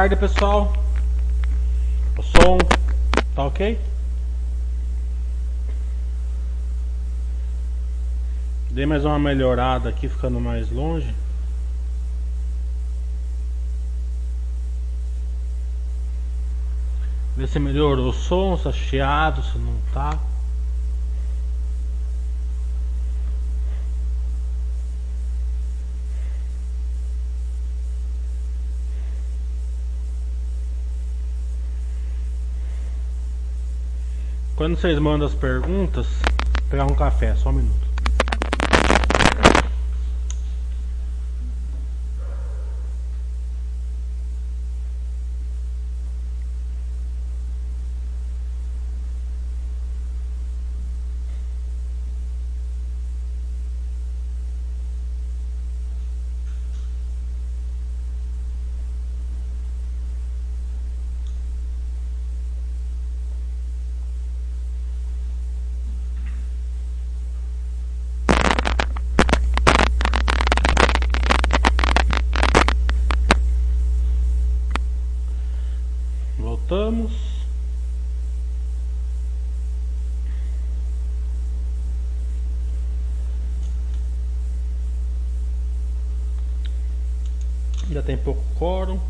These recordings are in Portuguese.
tarde, pessoal. O som tá ok? Dei mais uma melhorada aqui, ficando mais longe. Ver se melhorou o som, se tá chiado, se não tá. Quando vocês mandam as perguntas, pegar um café, só um minuto. Voltamos. Já tem pouco quórum.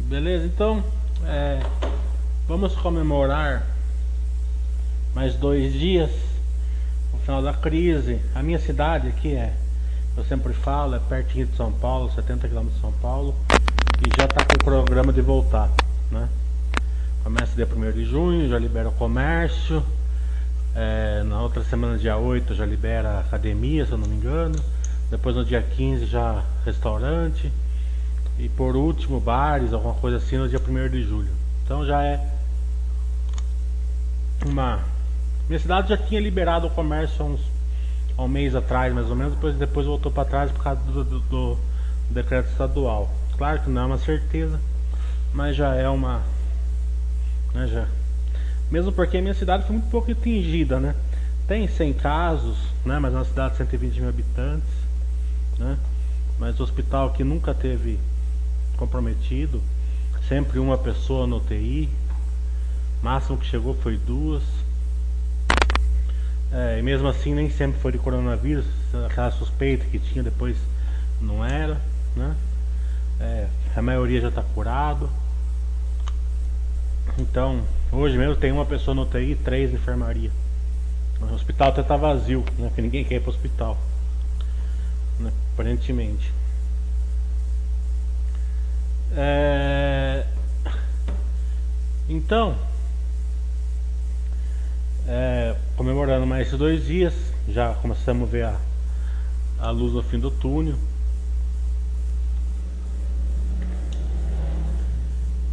Beleza, então é, vamos comemorar mais dois dias o final da crise. A minha cidade aqui é eu sempre falo, é pertinho de São Paulo, 70 km de São Paulo, e já está com o programa de voltar, né? Começa dia 1 de junho, já libera o comércio, é, na outra semana, dia 8, já libera academia, se eu não me engano, depois no dia 15 já restaurante, e por último bares, alguma coisa assim, no dia 1 de julho. Então já é uma... Minha cidade já tinha liberado o comércio há uns há um mês atrás, mais ou menos, depois, depois voltou para trás por causa do, do, do, decreto estadual. Claro que não é uma certeza, mas já é uma. Né, já. Mesmo porque a minha cidade foi muito pouco atingida, né? Tem 100 casos, né? Mas é uma cidade de 120 mil habitantes, né? Mas o hospital que nunca teve comprometido, sempre uma pessoa no TI, máximo que chegou foi duas. É, e mesmo assim nem sempre foi de coronavírus, aquela suspeita que tinha depois não era, né? É, a maioria já está curado. Então, hoje mesmo tem uma pessoa no UTI e três na enfermaria. O hospital até está vazio, né? Porque ninguém quer ir para o hospital. Né? Aparentemente. É... Então, é, comemorando mais dois dias, já começamos a ver a, a luz no fim do túnel.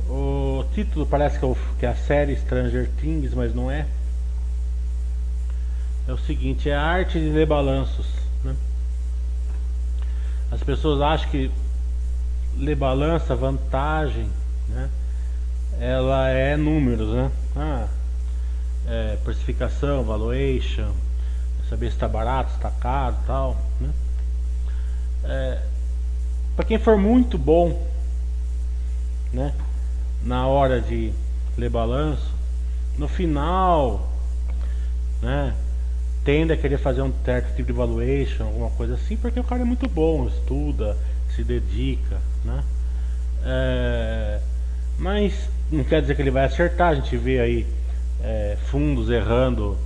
O título parece que é, o, que é a série Stranger Things, mas não é. É o seguinte, é a arte de ler balanços. Né? As pessoas acham que ler balança, vantagem, né? ela é números, né? Ah, é, precificação, valuation, saber se está barato, se está caro tal. Né? É, Para quem for muito bom né, na hora de ler balanço, no final né, tende a querer fazer um certo tipo de valuation, alguma coisa assim, porque o cara é muito bom, estuda, se dedica. Né? É, mas não quer dizer que ele vai acertar, a gente vê aí é, fundos errando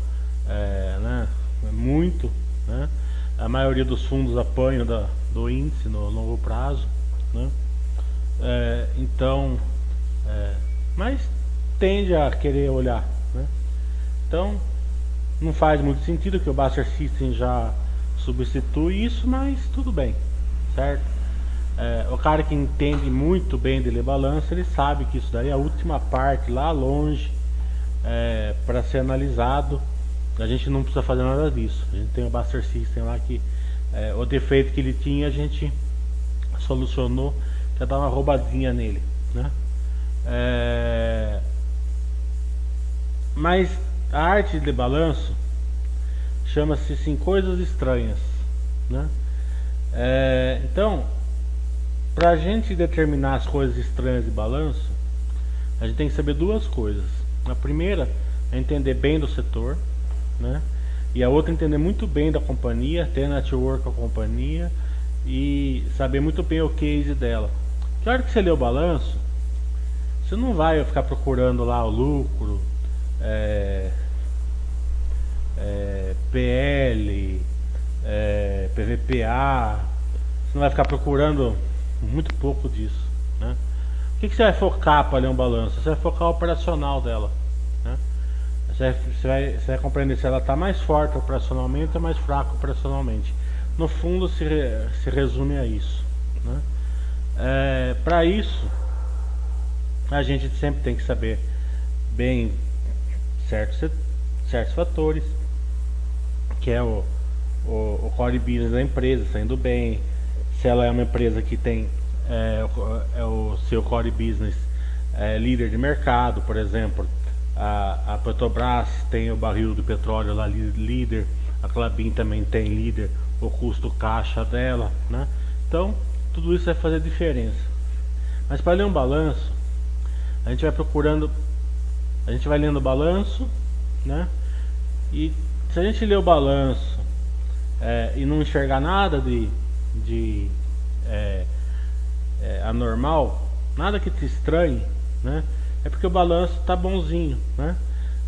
é, né, muito. Né? A maioria dos fundos apanham da, do índice no longo prazo. Né? É, então, é, mas tende a querer olhar. Né? Então, não faz muito sentido que o Buster System já substitui isso, mas tudo bem, certo? É, o cara que entende muito bem de ler balança, ele sabe que isso daí é a última parte lá longe é, para ser analisado. A gente não precisa fazer nada disso. A gente tem o Buster System lá que é, o defeito que ele tinha a gente solucionou, é dar uma roubadinha nele, né? É, mas a arte de balanço chama-se assim, coisas estranhas. Né? É, então, para a gente determinar as coisas estranhas de balanço, a gente tem que saber duas coisas. A primeira é entender bem do setor, né? E a outra entender muito bem da companhia, ter network com a companhia e saber muito bem o case dela. Que hora que você lê o balanço, você não vai ficar procurando lá o lucro, é, é, PL, é, PVPA, você não vai ficar procurando muito pouco disso. Que, que você vai focar para ler um balanço? Você vai focar o operacional dela. Né? Você, vai, você, vai, você vai compreender se ela está mais forte operacionalmente ou mais fraca operacionalmente. No fundo, se, se resume a isso. Né? É, para isso, a gente sempre tem que saber bem certos, certos fatores, que é o, o, o core business da empresa, saindo bem, se ela é uma empresa que tem é, é o seu core business é, líder de mercado, por exemplo, a, a Petrobras tem o barril do petróleo lá líder, a Clabin também tem líder o custo caixa dela, né? Então tudo isso vai fazer diferença. Mas para ler um balanço, a gente vai procurando, a gente vai lendo o balanço, né? E se a gente ler o balanço é, e não enxergar nada de, de é, é, anormal, nada que te estranhe, né? É porque o balanço tá bonzinho, né?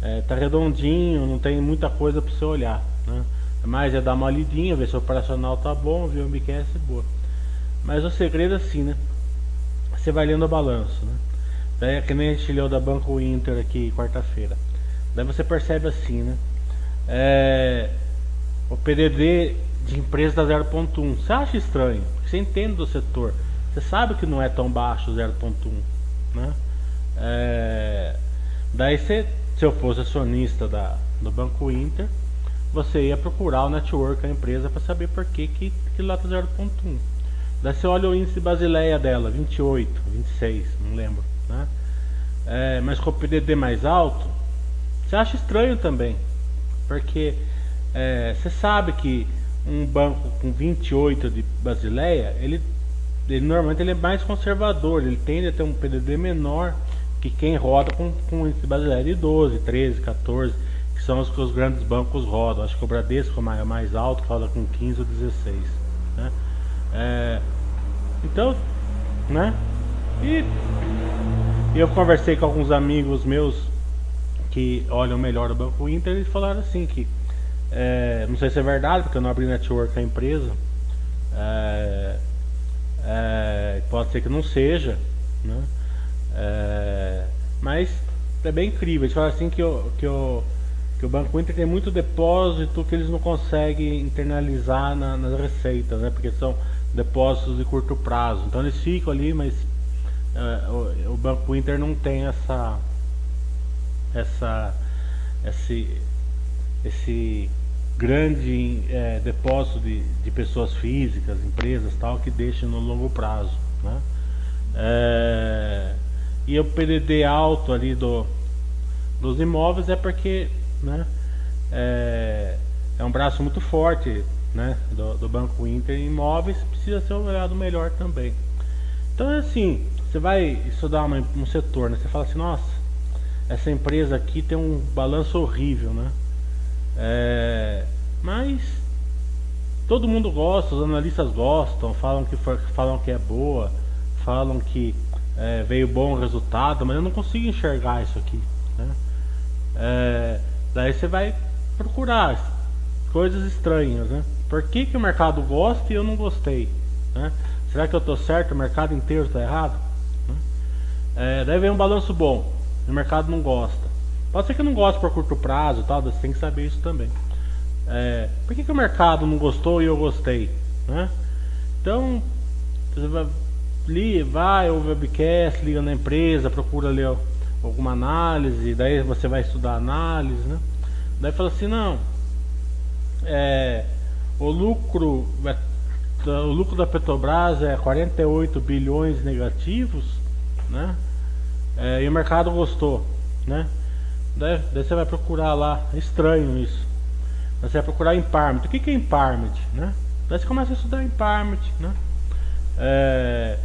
É, tá redondinho, não tem muita coisa para você olhar, né? Mas é dar uma lidinha, ver se o operacional tá bom, ver o MQS boa. Mas o segredo é assim, né? Você vai lendo o balanço, né? Daí é que nem a gente leu da Banco Inter aqui quarta-feira. Daí você percebe assim, né? É, o PDD de empresa da 0.1. Você acha estranho? Você entende do setor. Você sabe que não é tão baixo 0.1, né? É, daí você, se eu fosse acionista da, do Banco Inter, você ia procurar o network da empresa para saber por que que, que lá tá 0.1. Daí você olha o índice Basileia dela, 28, 26, não lembro. Né? É, mas com o PDD mais alto, você acha estranho também. Porque é, você sabe que um banco com 28 de Basileia, ele, ele normalmente ele é mais conservador, ele tende a ter um PDD menor que quem roda com, com índice Basileia de 12, 13, 14, que são os que os grandes bancos rodam. Acho que o Bradesco é mais, alto, roda com 15 ou 16. Né? É, então, né? E eu conversei com alguns amigos meus que olham melhor o Banco Inter e falaram assim que é, não sei se é verdade, porque eu não abri network a empresa. É, é, pode ser que não seja, né? É, mas é bem incrível. Eles falam assim que, o, que, o, que o Banco Inter tem muito depósito que eles não conseguem internalizar na, nas receitas, né? Porque são depósitos de curto prazo. Então eles ficam ali, mas uh, o, o, Banco Inter não tem essa essa esse esse grande é, depósito de, de pessoas físicas, empresas tal que deixam no longo prazo, né? É, e o PDD alto ali do dos imóveis é porque, né? É, é um braço muito forte né, do, do, Banco Inter em imóveis precisa ser olhado melhor também. Então é assim, você vai estudar uma, um setor, né, você fala assim, nossa, essa empresa aqui tem um balanço horrível, né? É, mas todo mundo gosta, os analistas gostam, falam que, for, falam que é boa, falam que é, veio bom resultado, mas eu não consigo enxergar isso aqui. Né? É, daí você vai procurar coisas estranhas, né? Por que, que o mercado gosta e eu não gostei? Né? Será que eu estou certo? O mercado inteiro está errado? Né? É, daí vem um balanço bom. O mercado não gosta. Pode ser que não goste por curto prazo, tal. Você tem que saber isso também. É, por que, que o mercado não gostou e eu gostei? Né? Então, você vai, li, vai ouve webcast, liga na empresa, procura ler alguma análise, daí você vai estudar análise, né? Daí fala assim, não, é, o lucro, o lucro da Petrobras é 48 bilhões negativos, né? É, e o mercado gostou, né? Daí, daí, você vai procurar lá, é estranho isso. Você vai procurar impairment. O que, que é impairment? Né? Daí você começa a estudar impairment. Né? É,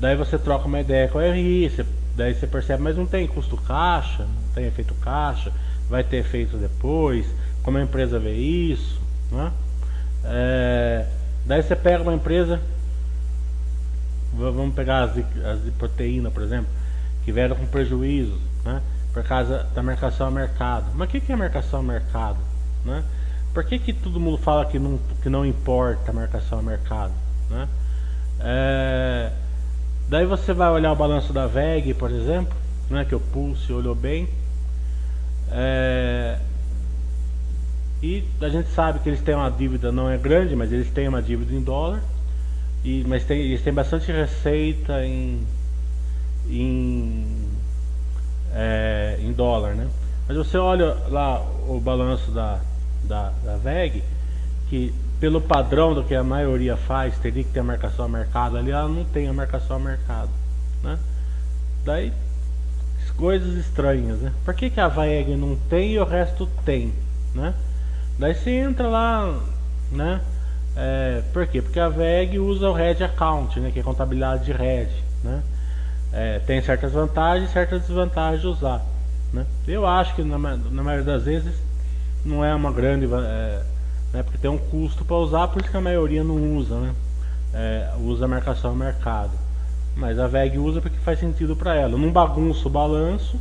daí você troca uma ideia com a RI, você, daí você percebe, mas não tem custo caixa, não tem efeito caixa, vai ter efeito depois, como a empresa vê isso. Né? É, daí você pega uma empresa, vamos pegar as de, as de proteína, por exemplo, que vieram com prejuízo, né? Por causa da marcação a mercado. Mas o que, que é marcação a mercado? Né? Por que, que todo mundo fala que não, que não importa a marcação a mercado? Né? É, daí você vai olhar o balanço da VEG, por exemplo, né, que o Pulse olhou bem. É, e a gente sabe que eles têm uma dívida, não é grande, mas eles têm uma dívida em dólar. E, mas tem, eles têm bastante receita em, em, é, em dólar, né? Mas você olha lá o balanço da, da, da VEG, que pelo padrão do que a maioria faz, teria que ter a marcação a mercado ali, ela não tem a marcação a mercado. Né? Daí, coisas estranhas, né? Por que, que a VEG não tem e o resto tem, né? Daí você entra lá, né? É, por quê? Porque a VEG usa o Red Account, né? Que é contabilidade de Red, né? É, tem certas vantagens e certas desvantagens de usar. Né? Eu acho que na, na maioria das vezes não é uma grande. É, né, porque tem um custo para usar, por isso que a maioria não usa, né? É, usa a marcação mercado. Mas a VEG usa porque faz sentido para ela. Não bagunça o balanço,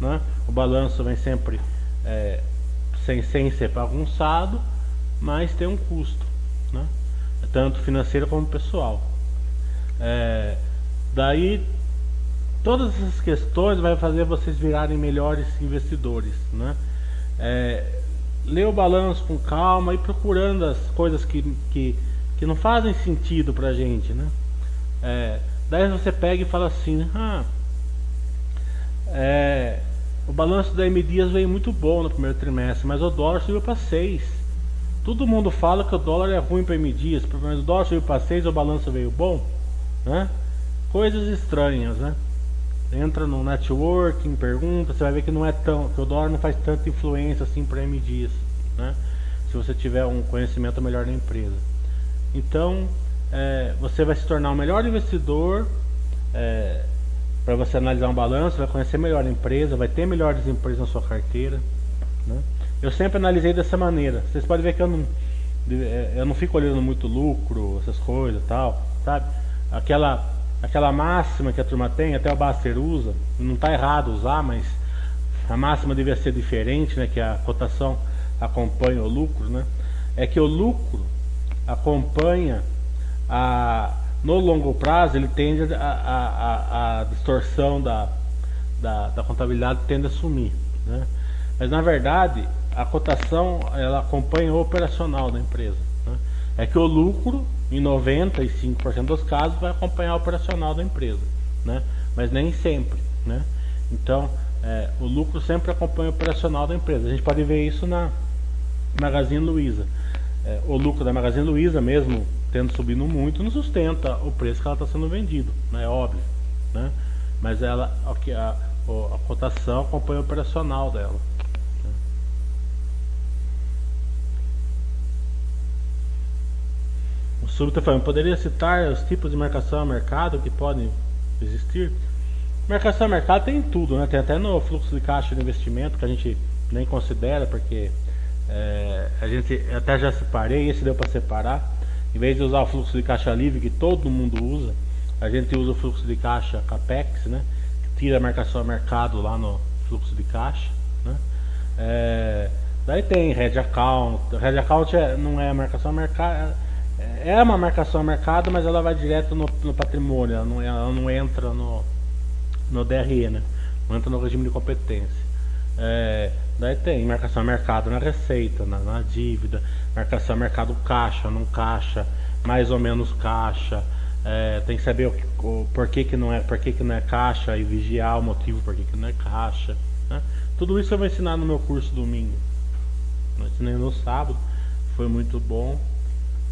né? O balanço vem sempre é, sem, sem ser bagunçado, mas tem um custo, né? Tanto financeiro como pessoal. É, daí todas essas questões vai fazer vocês virarem melhores investidores, né? É, ler o balanço com calma e procurando as coisas que, que, que não fazem sentido pra gente, né? É, daí você pega e fala assim, ah, é, o balanço da M Dias veio muito bom no primeiro trimestre, mas o dólar subiu para 6. Todo mundo fala que o dólar é ruim para M Dias, mas o dólar subiu para 6 o balanço veio bom, né? Coisas estranhas, né? Entra no networking, pergunta, você vai ver que não é tão, que o dólar não faz tanta influência assim para MDs, né? Se você tiver um conhecimento melhor da empresa. Então, é, você vai se tornar um melhor investidor é, para você analisar um balanço, vai conhecer melhor a empresa, vai ter melhores empresas na sua carteira. Né? Eu sempre analisei dessa maneira. Vocês podem ver que eu não, eu não fico olhando muito lucro, essas coisas, tal, sabe? Aquela aquela máxima que a turma tem, até o Baster usa, não está errado usar, mas a máxima devia ser diferente, né, que a cotação acompanha o lucro, né, é que o lucro acompanha a no longo prazo ele tende a, a, a, a distorção da, da, da, contabilidade tende a sumir, né? mas na verdade a cotação ela acompanha o operacional da empresa, né? é que o lucro em 95% dos casos vai acompanhar o operacional da empresa, né? mas nem sempre. Né? Então, é, o lucro sempre acompanha o operacional da empresa. A gente pode ver isso na Magazine Luiza. É, o lucro da Magazine Luiza, mesmo tendo subido muito, não sustenta o preço que ela está sendo vendido, né? é óbvio. Né? Mas ela, a, a, a cotação acompanha o operacional dela. Súbita falando, poderia citar os tipos de marcação a mercado que podem existir? Marcação a mercado tem tudo, né? Tem até no fluxo de caixa de investimento que a gente nem considera, porque é, a gente até já separei, esse deu para separar. Em vez de usar o fluxo de caixa livre que todo mundo usa, a gente usa o fluxo de caixa CAPEX, né? Que tira a marcação a mercado lá no fluxo de caixa, né? É, daí tem Red Account, Red Account é, não é marcação a mercado é uma marcação a mercado, mas ela vai direto no, no patrimônio, ela não, ela não, entra no, no DRE, né? não entra no regime de competência. É, daí tem marcação a mercado na receita, na, na, dívida, marcação a mercado caixa, não caixa, mais ou menos caixa. É, tem que saber o, o porquê que não é, porquê que não é caixa e vigiar o motivo por que não é caixa. Né? Tudo isso eu vou ensinar no meu curso domingo. Eu ensinei no sábado, foi muito bom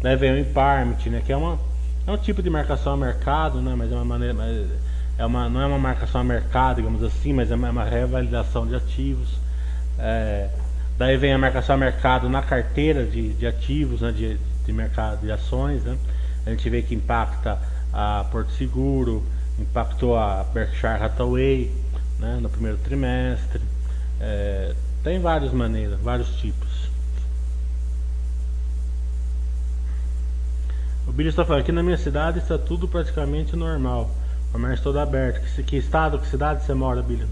né, vem o Imparmit, né, que é, uma, é um tipo de marcação a mercado, né, mas é uma maneira, é uma, não é uma marcação a mercado, digamos assim, mas é uma, é uma revalidação de ativos. É, Daí vem a marcação a mercado na carteira de, de ativos, né, de, de mercado de ações. Né? A gente vê que impacta a Porto Seguro, impactou a Berkshire Hathaway né, no primeiro trimestre. É, tem várias maneiras, vários tipos. O Billy está falando, aqui na minha cidade está tudo praticamente normal. O comércio todo aberto. Que, que estado, que cidade você mora, Billy?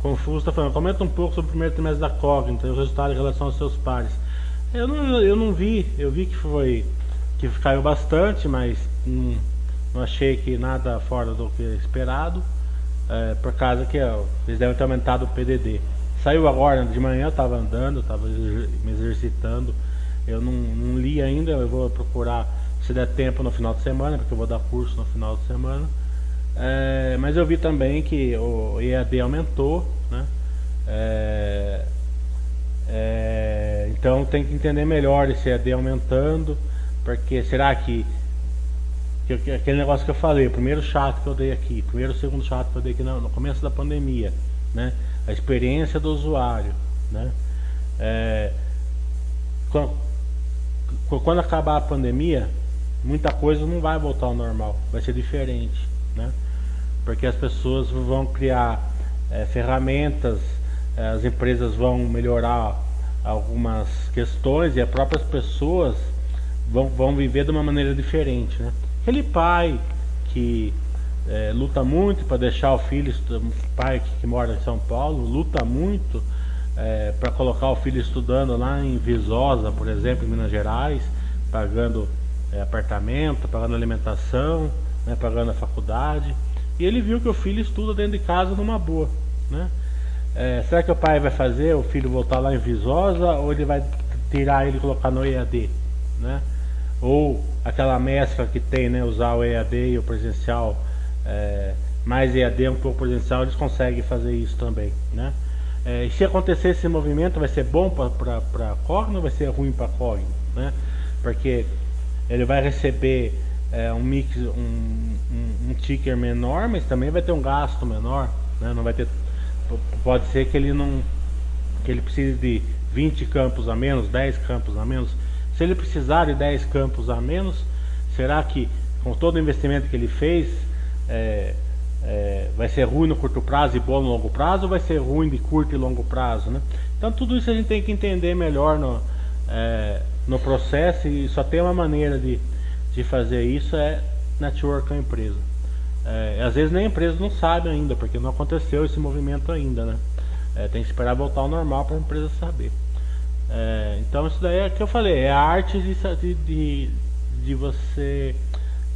Confuso está falando, comenta um pouco sobre o primeiro trimestre da Cognita e o resultado em relação aos seus pares. Eu não, eu não vi, eu vi que foi que caiu bastante, mas não, não achei que nada fora do que esperado, é, por causa que ó, eles devem ter aumentado o PDD. Saiu agora de manhã, eu estava andando, estava me exercitando, eu não, não li ainda, eu vou procurar se der tempo no final de semana, porque eu vou dar curso no final de semana. É, mas eu vi também que o EAD aumentou, né? É, é, então tem que entender melhor esse EAD aumentando, porque será que, que, aquele negócio que eu falei, o primeiro chato que eu dei aqui, primeiro segundo chato que eu dei aqui no, no começo da pandemia, né? A experiência do usuário, né? É, quando, quando acabar a pandemia, muita coisa não vai voltar ao normal, vai ser diferente, né? porque as pessoas vão criar é, ferramentas, é, as empresas vão melhorar algumas questões e as próprias pessoas vão, vão viver de uma maneira diferente. Né? Aquele pai que é, luta muito para deixar o filho, pai que, que, mora em São Paulo, luta muito é, para colocar o filho estudando lá em Viçosa, por exemplo, em Minas Gerais, pagando é, apartamento, pagando alimentação, né, pagando a faculdade. E ele viu que o filho estuda dentro de casa numa boa, né? É, será que o pai vai fazer o filho voltar lá em Viçosa ou ele vai tirar ele e colocar no EAD, né? Ou aquela mescla que tem, né? Usar o EAD e o presencial, é, mais EAD um pouco presencial, eles conseguem fazer isso também, né? É, se acontecer esse movimento, vai ser bom para a Cogno ou vai ser ruim para a Cogno, né? Porque ele vai receber é, um mix, um, um, um, ticker menor, mas também vai ter um gasto menor, né? Não vai ter, pode ser que ele não, que ele precise de 20 campos a menos, 10 campos a menos. Se ele precisar de 10 campos a menos, será que com todo o investimento que ele fez, é, é, vai ser ruim no curto prazo e bom no longo prazo, ou vai ser ruim de curto e longo prazo, né? Então tudo isso a gente tem que entender melhor no, é, no processo e só tem uma maneira de de fazer isso é network com a empresa. É, às vezes nem a empresa não sabe ainda, porque não aconteceu esse movimento ainda, né? É, tem que esperar voltar ao normal para a empresa saber. É, então isso daí é que eu falei, é a arte de, de, de você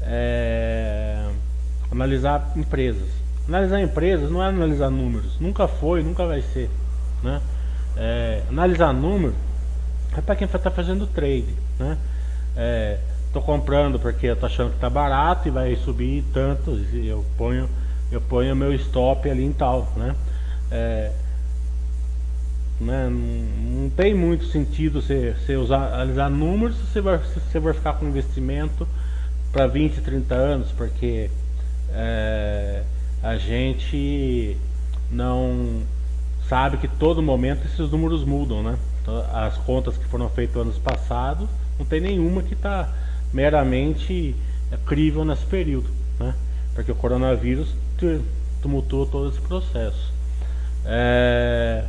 é, analisar empresas. Analisar empresas não é analisar números, nunca foi, nunca vai ser. Né? É, analisar números é para quem está fazendo trade. Né? É, tô comprando porque eu tô achando que tá barato e vai subir tanto, e eu ponho eu ponho meu stop ali em tal, né? É, né não, não, tem muito sentido você, você usar, analisar números se você vai, você vai ficar com investimento para 20, 30 anos, porque é, a gente não sabe que todo momento esses números mudam, né? Então, as contas que foram feitas anos passados, não tem nenhuma que está meramente é, crível nesse período, né? porque o coronavírus tumultuou todo esse processo. É,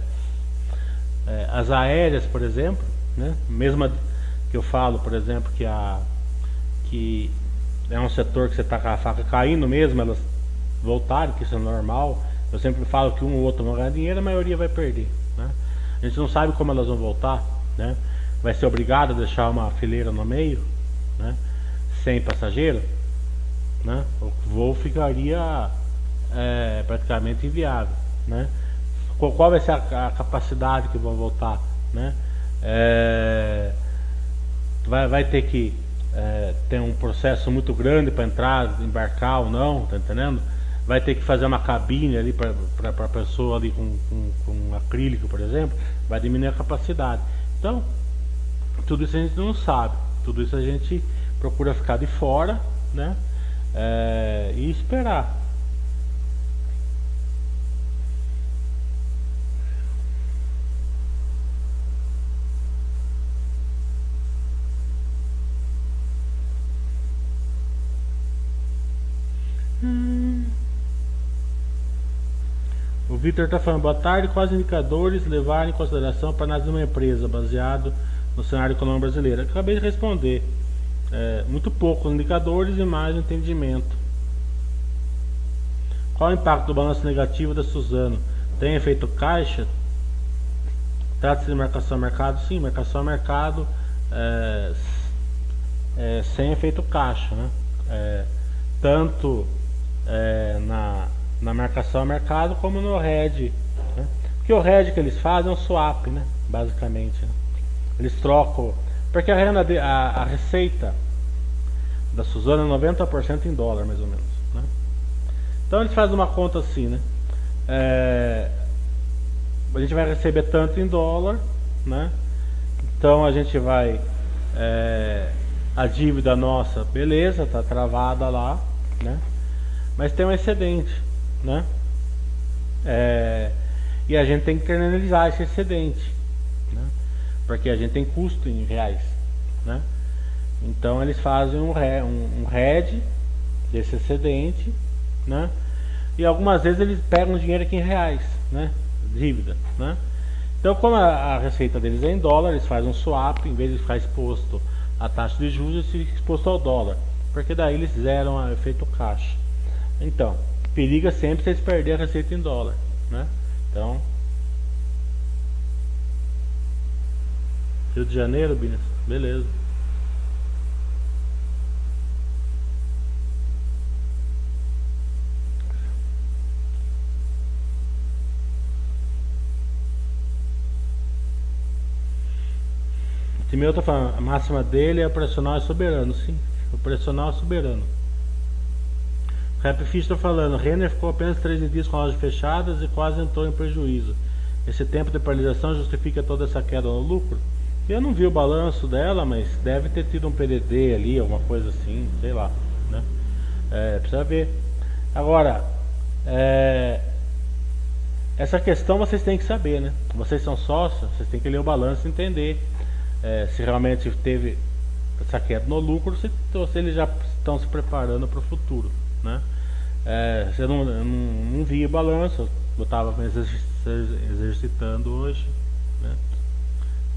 é, as aéreas, por exemplo, né? mesmo que eu falo, por exemplo, que, a, que é um setor que você está com a faca caindo mesmo, elas voltarem, que isso é normal. Eu sempre falo que um ou outro vão ganhar dinheiro, a maioria vai perder. Né? A gente não sabe como elas vão voltar. Né? Vai ser obrigado a deixar uma fileira no meio, né? sem passageiro, né? o voo ficaria é, praticamente inviável. Né? Qual vai ser a, a, capacidade que vão voltar? Né? É, vai, vai ter que é, ter um processo muito grande para entrar, embarcar ou não, tá entendendo? Vai ter que fazer uma cabine ali para a pessoa ali com, com, com acrílico, por exemplo, vai diminuir a capacidade. Então, tudo isso a gente não sabe. Tudo isso a gente procura ficar de fora, né? É, e esperar. Vitor está falando, boa tarde, quais indicadores levar em consideração para análise de uma empresa baseado no cenário econômico brasileiro? Acabei de responder. É, muito poucos indicadores e mais entendimento. Qual o impacto do balanço negativo da Suzano? Tem efeito caixa? Trata-se de marcação a mercado? Sim, marcação a mercado é, é, sem efeito caixa. Né? É, tanto é, na, na marcação a mercado como no RED. Né? Porque o RED que eles fazem é um swap, né? basicamente. Né? Eles trocam. Porque a, renda de, a, a receita da Suzana é 90% em dólar, mais ou menos. Né? Então eles fazem uma conta assim, né? É, a gente vai receber tanto em dólar, né? Então a gente vai. É, a dívida nossa, beleza, tá travada lá, né? Mas tem um excedente, né? É, e a gente tem que internalizar esse excedente, né? Porque a gente tem custo em reais, né? Então eles fazem um, um, um desse excedente, né? E algumas vezes eles pegam dinheiro aqui em reais, né? Dívida, né? Então como a, a receita deles é em dólar, eles fazem um swap, em vez de ficar exposto à taxa de juros, eles ficam exposto ao dólar, porque daí eles zeram o efeito caixa. Então, periga sempre vocês perder a receita em dólar, né? Então, Rio de Janeiro, Binas, beleza. Timeu está falando, a máxima dele é operacional é soberano, sim. Operacional é soberano. Rap Fish está falando, Renner ficou apenas 13 dias com lojas fechadas e quase entrou em prejuízo. Esse tempo de paralisação justifica toda essa queda no lucro? Eu não vi o balanço dela, mas deve ter tido um PDD ali, alguma coisa assim, sei lá. Né? É, precisa ver. Agora, é, essa questão vocês têm que saber, né? Vocês são sócios, vocês têm que ler o balanço e entender é, se realmente teve essa queda no lucro, se, ou se eles já estão se preparando para o futuro. Né? É, eu não, não, não via balanço, eu estava exercitando hoje. Né?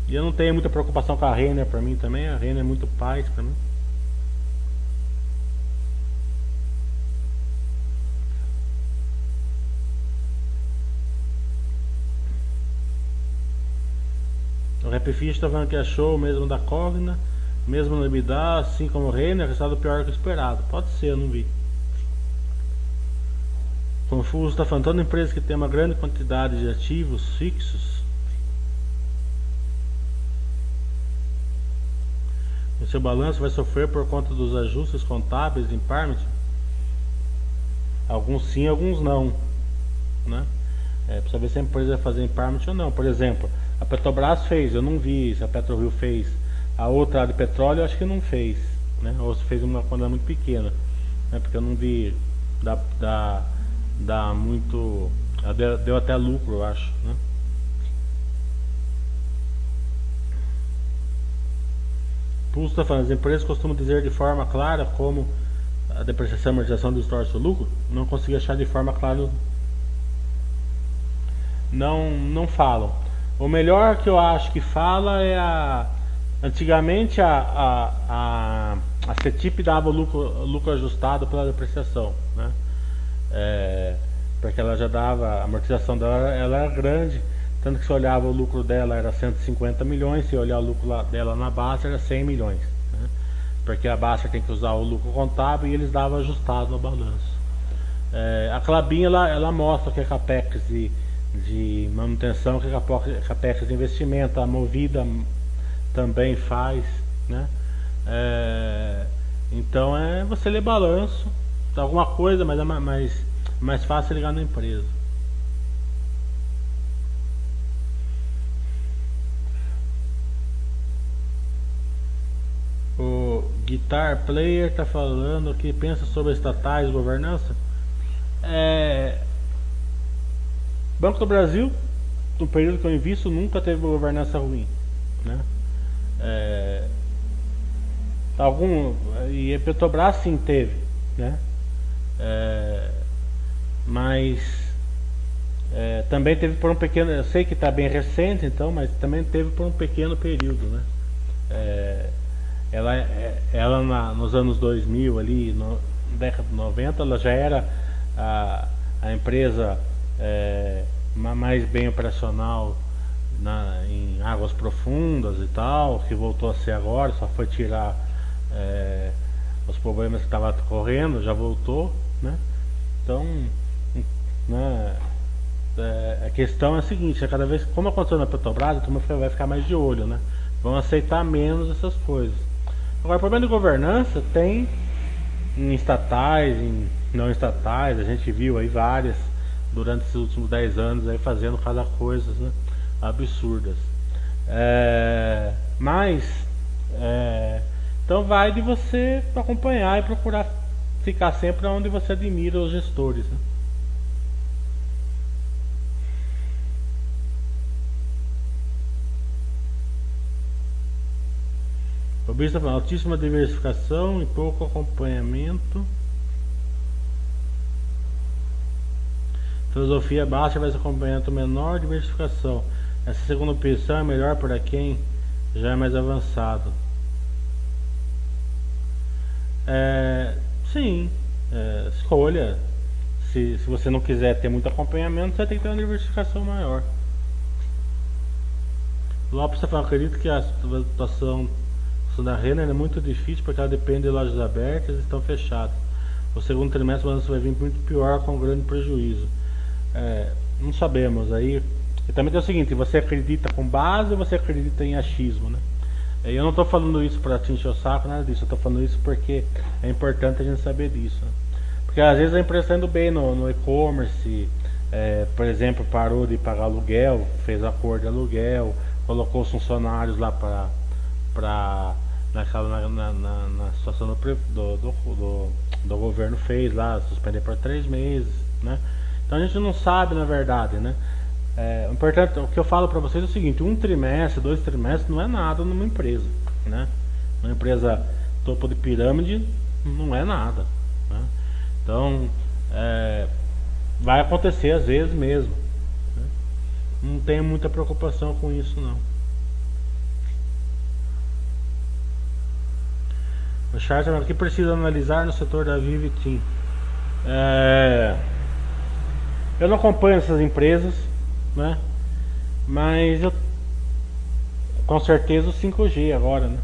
E eu não tenho muita preocupação com a Renner para mim também, a Renner é muito paz para mim. O Rapfish está falando que achou o mesmo da Cogna, mesmo no EBITDA, assim como o Renner, resultado pior que o esperado. Pode ser, eu não vi. Confuso está falando, toda empresa que tem uma grande quantidade de ativos fixos o seu balanço vai sofrer por conta dos ajustes contábeis em impairment? Alguns sim, alguns não. Né? É, ver se a empresa vai fazer impairment ou não. Por exemplo, a Petrobras fez, eu não vi se a PetroRio fez. A outra de petróleo eu acho que não fez, né? Ou se fez uma quantidade muito pequena, né? Porque eu não vi dá, dá, dá muito, deu, até lucro, eu acho, né? Pulso está falando, as empresas costumam dizer de forma clara como a depreciação e amortização distorce o lucro? Não consegui achar de forma clara. Não, não falam. O melhor que eu acho que fala é a. Antigamente a, a, a, a CETIP dava lucro, lucro ajustado pela depreciação, né? É, porque ela já dava, a amortização dela ela era grande, tanto que se olhava o lucro dela era 150 milhões, se olhar o lucro dela na base era 100 milhões, né? porque a base tem que usar o lucro contábil e eles davam ajustado no balanço. É, a Clabin ela, ela mostra que a capex e de manutenção que a Capex de investimento, a Movida também faz, né? É, então é você ler balanço, alguma coisa, mas é mais, fácil ligar na empresa. O Guitar Player está falando que pensa sobre estatais governança. É, Banco do Brasil, no período que eu invisto, nunca teve uma governança ruim. Né? É, algum, e a Petrobras sim teve. Né? É, mas É, também teve por um pequeno, eu sei que está bem recente então, mas também teve por um pequeno período, né? É, ela, é, ela na, nos anos 2000 ali, no década de 90, ela já era a, a empresa é, mais bem operacional na, em águas profundas e tal, que voltou a ser agora, só foi tirar é, os problemas que estava correndo, já voltou, né? Então, né, é, a questão é a seguinte, é cada vez, como aconteceu na Petrobras, a turma vai ficar mais de olho, né? Vão aceitar menos essas coisas. Agora, o problema de governança tem em estatais, em não estatais, a gente viu aí várias durante esses últimos 10 anos aí fazendo cada coisa né, absurdas. É, mas é, então vai de você acompanhar e procurar ficar sempre onde você admira os gestores. Né? O Bispo está falando, altíssima diversificação e pouco acompanhamento. Filosofia baixa, mas acompanhamento menor, diversificação. Essa segunda opção é melhor para quem já é mais avançado. É, sim, é, escolha. Se, se você não quiser ter muito acompanhamento, você tem que ter uma diversificação maior. Lopes está falando, acredito que a situação da Renner é muito difícil porque ela depende de lojas abertas e estão fechadas. O segundo trimestre você vai vir muito pior com grande prejuízo. É, não sabemos aí. E também tem o seguinte, você acredita com base ou você acredita em achismo, né? Eu não estou falando isso para te encher o saco, nada disso. Eu estou falando isso porque é importante a gente saber disso. Né? Porque às vezes a empresa está indo bem no, no e-commerce, é, por exemplo, parou de pagar aluguel, fez acordo de aluguel, colocou os funcionários lá para naquela na, na, na, situação do, do, do, do, governo fez lá, suspender por três meses, né? Então a gente não sabe na verdade, né? É, importante, o que eu falo para vocês é o seguinte: um trimestre, dois trimestres não é nada numa empresa, né? Uma empresa topo de pirâmide não é nada. Né? Então, é, vai acontecer às vezes mesmo. Né? Não tenho muita preocupação com isso não. O Charter, que precisa analisar no setor da Vivitim? É, eu não acompanho essas empresas né? Mas eu com certeza o 5G agora, né?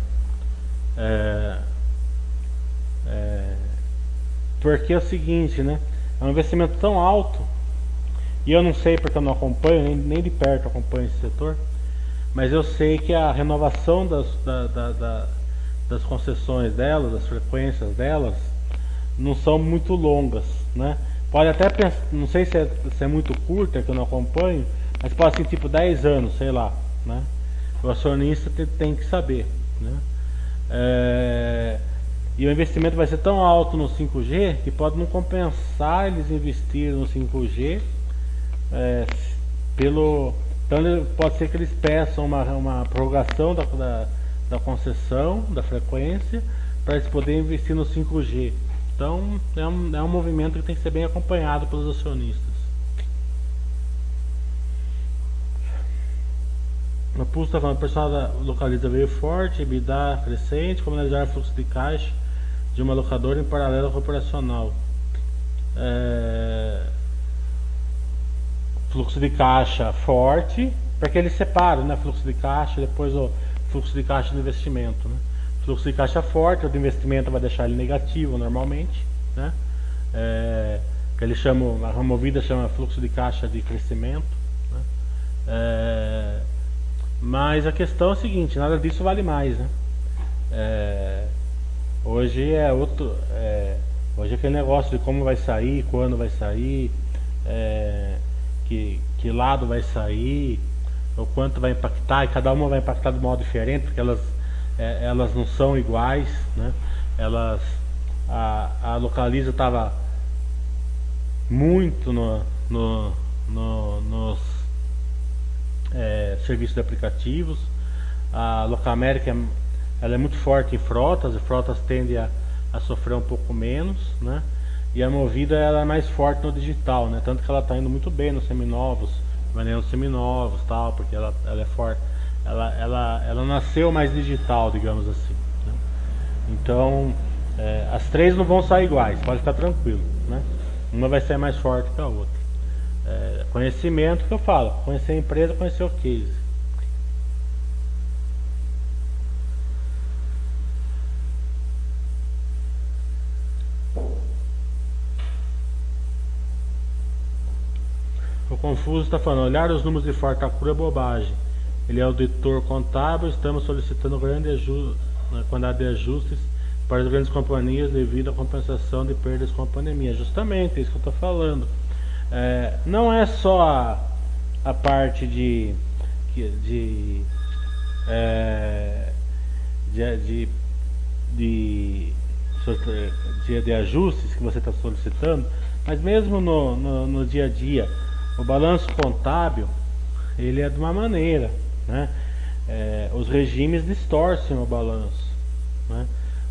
É, é, porque é o seguinte, né? É um investimento tão alto e eu não sei porque eu não acompanho, nem, nem de perto acompanho esse setor, mas eu sei que a renovação das, da, da, da, das concessões delas, das frequências delas, não são muito longas, né? Pode até pensar, não sei se é, se é muito curta que eu não acompanho, mas pode ser tipo 10 anos, sei lá. Né? O acionista tem que saber. Né? É, e o investimento vai ser tão alto no 5G que pode não compensar eles investir no 5G é, pelo. Então pode ser que eles peçam uma, uma prorrogação da, da, da concessão, da frequência, para eles poderem investir no 5G. Então é um, é um movimento que tem que ser bem acompanhado pelos acionistas. O pulso está falando, o pessoal da localiza veio forte, EBITDA crescente, como analisar o fluxo de caixa de uma locadora em paralelo ao operacional. É... Fluxo de caixa forte, porque eles separam, né? Fluxo de caixa depois o fluxo de caixa do investimento. Né? Fluxo de caixa forte, o do investimento vai deixar ele negativo normalmente, né? É... Que eles chamam, a removida chama fluxo de caixa de crescimento. Né? É mas a questão é a seguinte, nada disso vale mais, né? É, hoje é outro. É, hoje é aquele negócio de como vai sair, quando vai sair, é, que, que lado vai sair, o quanto vai impactar, e cada uma vai impactar de modo diferente, porque elas, é, elas não são iguais, né? Elas. A, a localiza estava muito no, no, no, nos é, serviços de aplicativos. A Locamérica ela é muito forte em frotas, e frotas tendem a, a sofrer um pouco menos, né? E a Movida ela é mais forte no digital, né? Tanto que ela está indo muito bem nos seminovos, vendendo seminovos tal, porque ela, ela é forte. Ela, ela, ela nasceu mais digital, digamos assim. Né? Então, é, as três não vão sair iguais, pode ficar tranquilo. Né? Uma vai ser mais forte que a outra. É, conhecimento que eu falo, conhecer a empresa, conhecer o case. Confuso está falando, olhar os números de Fortacura é bobagem. Ele é auditor contábil, estamos solicitando grande né, quantidade de ajustes para as grandes companhias devido à compensação de perdas com a pandemia. Justamente, é isso que eu estou falando. É, não é só a, a parte de, de, é, de, de, de, de ajustes que você está solicitando, mas mesmo no, no, no dia a dia, o balanço contábil ele é de uma maneira, né? É, os regimes distorcem o balanço, né?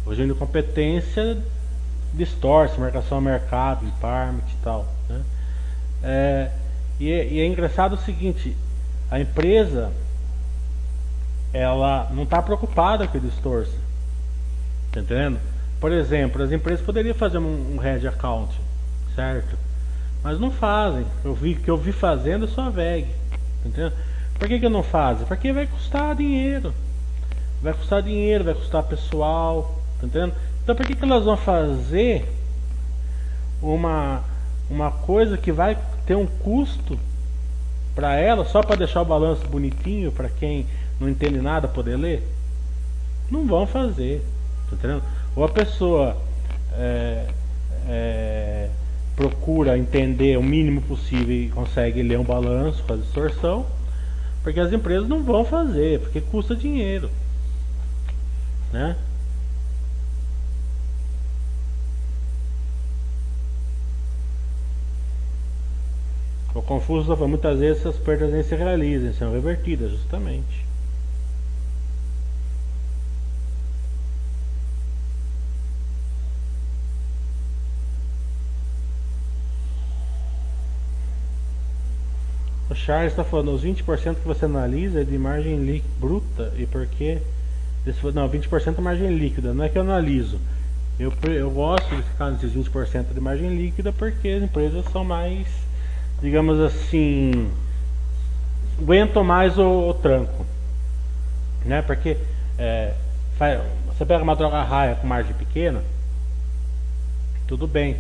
O regime de competência distorce, marcação ao mercado, parmit e tal, né? É, e, é, e, é engraçado o seguinte, a empresa ela não está preocupada com o distorce. Tá entendendo? Por exemplo, as empresas poderiam fazer um, um head account, certo? Mas não fazem. Eu vi que eu vi fazendo só a VEG. Entendendo? Por que, que não fazem? Porque vai custar dinheiro. Vai custar dinheiro, vai custar pessoal. Tá entendendo? Então por que, que elas vão fazer uma, uma coisa que vai ter um custo para ela só para deixar o balanço bonitinho para quem não entende nada poder ler? Não vão fazer, tá entendendo? Ou a pessoa é, é, procura entender o mínimo possível e consegue ler um balanço com a distorção, porque as empresas não vão fazer, porque custa dinheiro, né? O confuso muitas vezes essas perdas nem se realizam, são revertidas justamente. Charles está falando, os 20% que você analisa é de margem líquida bruta e porque. Não, 20% é margem líquida, não é que eu analiso. Eu, eu gosto de ficar nesses 20% de margem líquida porque as empresas são mais digamos assim, aguentam mais o, o tranco. Né? Porque é, você pega uma droga raia com margem pequena, tudo bem.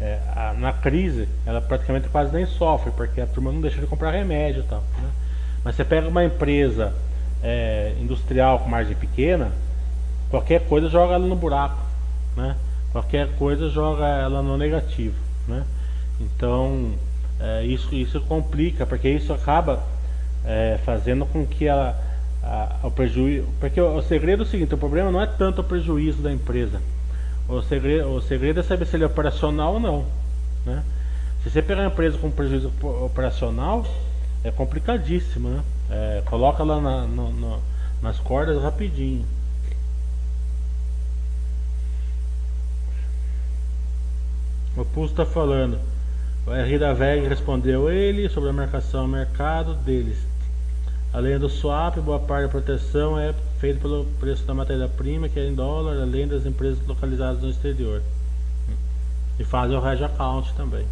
É, a, na crise, ela praticamente quase nem sofre, porque a turma não deixa de comprar remédio e tal. Né? Mas você pega uma empresa é, industrial com margem pequena, qualquer coisa joga ela no buraco. Né? Qualquer coisa joga ela no negativo. Né? Então, é, isso, isso complica, porque isso acaba é, fazendo com que a, a, o prejuízo. Porque o, o, segredo é o seguinte: o problema não é tanto o prejuízo da empresa. O segredo, o segredo é saber se ele é operacional ou não. Né? Se você pegar uma empresa com prejuízo operacional, é complicadíssimo. Né? É, coloca lá na, no, no, nas cordas rapidinho. O Pulso está falando. O R da VEG respondeu ele sobre a marcação mercado deles. Além do swap, boa parte da proteção é feita pelo preço da matéria-prima, que é em dólar, além das empresas localizadas no exterior. E fazem o hedge account também.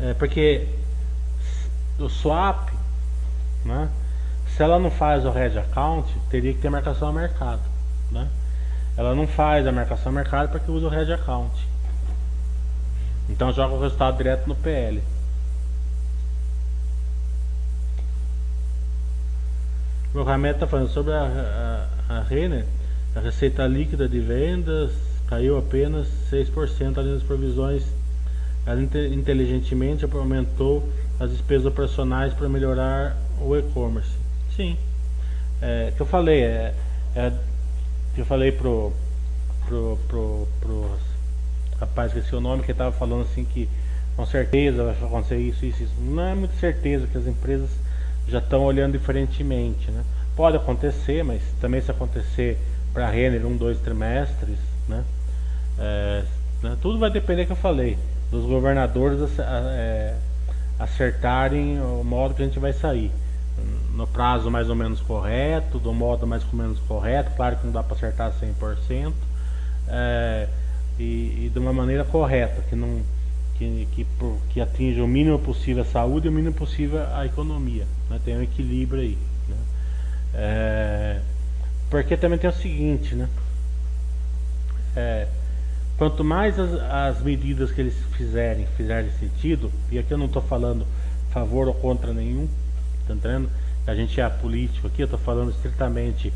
É porque o swap, né, se ela não faz o hedge account, teria que ter marcação ao mercado. Né? ela não faz a marcação mercado porque usa o Red Account. Então joga o resultado direto no PL. O Mohamed está falando sobre a, a, a Renner, a receita líquida de vendas caiu apenas 6% além das provisões. Ela inteligentemente aumentou as despesas operacionais para melhorar o e-commerce. Sim, é, que eu falei, é, é eu falei pro, pro, pro, pro rapaz que o nome que estava falando assim que com certeza vai acontecer isso, isso, isso. Não é muito certeza que as empresas já estão olhando diferentemente, né? Pode acontecer, mas também se acontecer para Renner um, dois trimestres, né? É, né? Tudo vai depender que eu falei dos governadores é, acertarem o modo que a gente vai sair no prazo mais ou menos correto, do modo mais ou menos correto, claro que não dá para acertar 100%, é, e, e de uma maneira correta, que não que, que, que atinja o mínimo possível a saúde e o mínimo possível a economia. Né? Tem um equilíbrio aí. Né? É, porque também tem o seguinte, né? É, quanto mais as, as, medidas que eles fizerem fizerem sentido, e aqui eu não estou falando favor ou contra nenhum, tá entendendo? A gente é político aqui, eu estou falando estritamente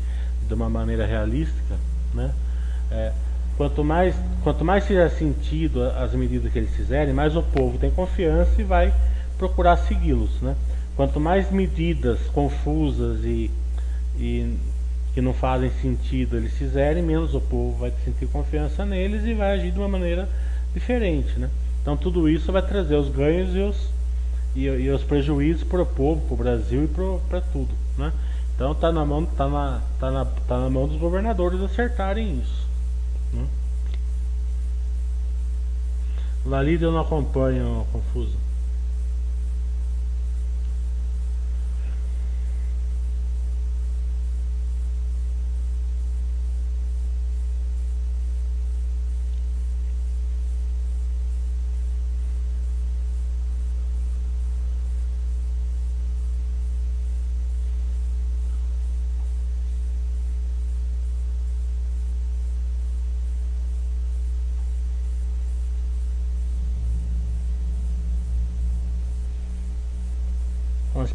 de uma maneira realística, né? É, quanto mais quanto mais fizer sentido as medidas que eles fizerem, mais o povo tem confiança e vai procurar segui-los, né? Quanto mais medidas confusas e, e que não fazem sentido eles fizerem, menos o povo vai sentir confiança neles e vai agir de uma maneira diferente, né? Então tudo isso vai trazer os ganhos e os, e, e os prejuízos para o povo, para o Brasil e para tudo, né? Então tá na mão tá na, tá na, tá na mão dos governadores acertarem isso. Né? Lalida eu não acompanho confuso.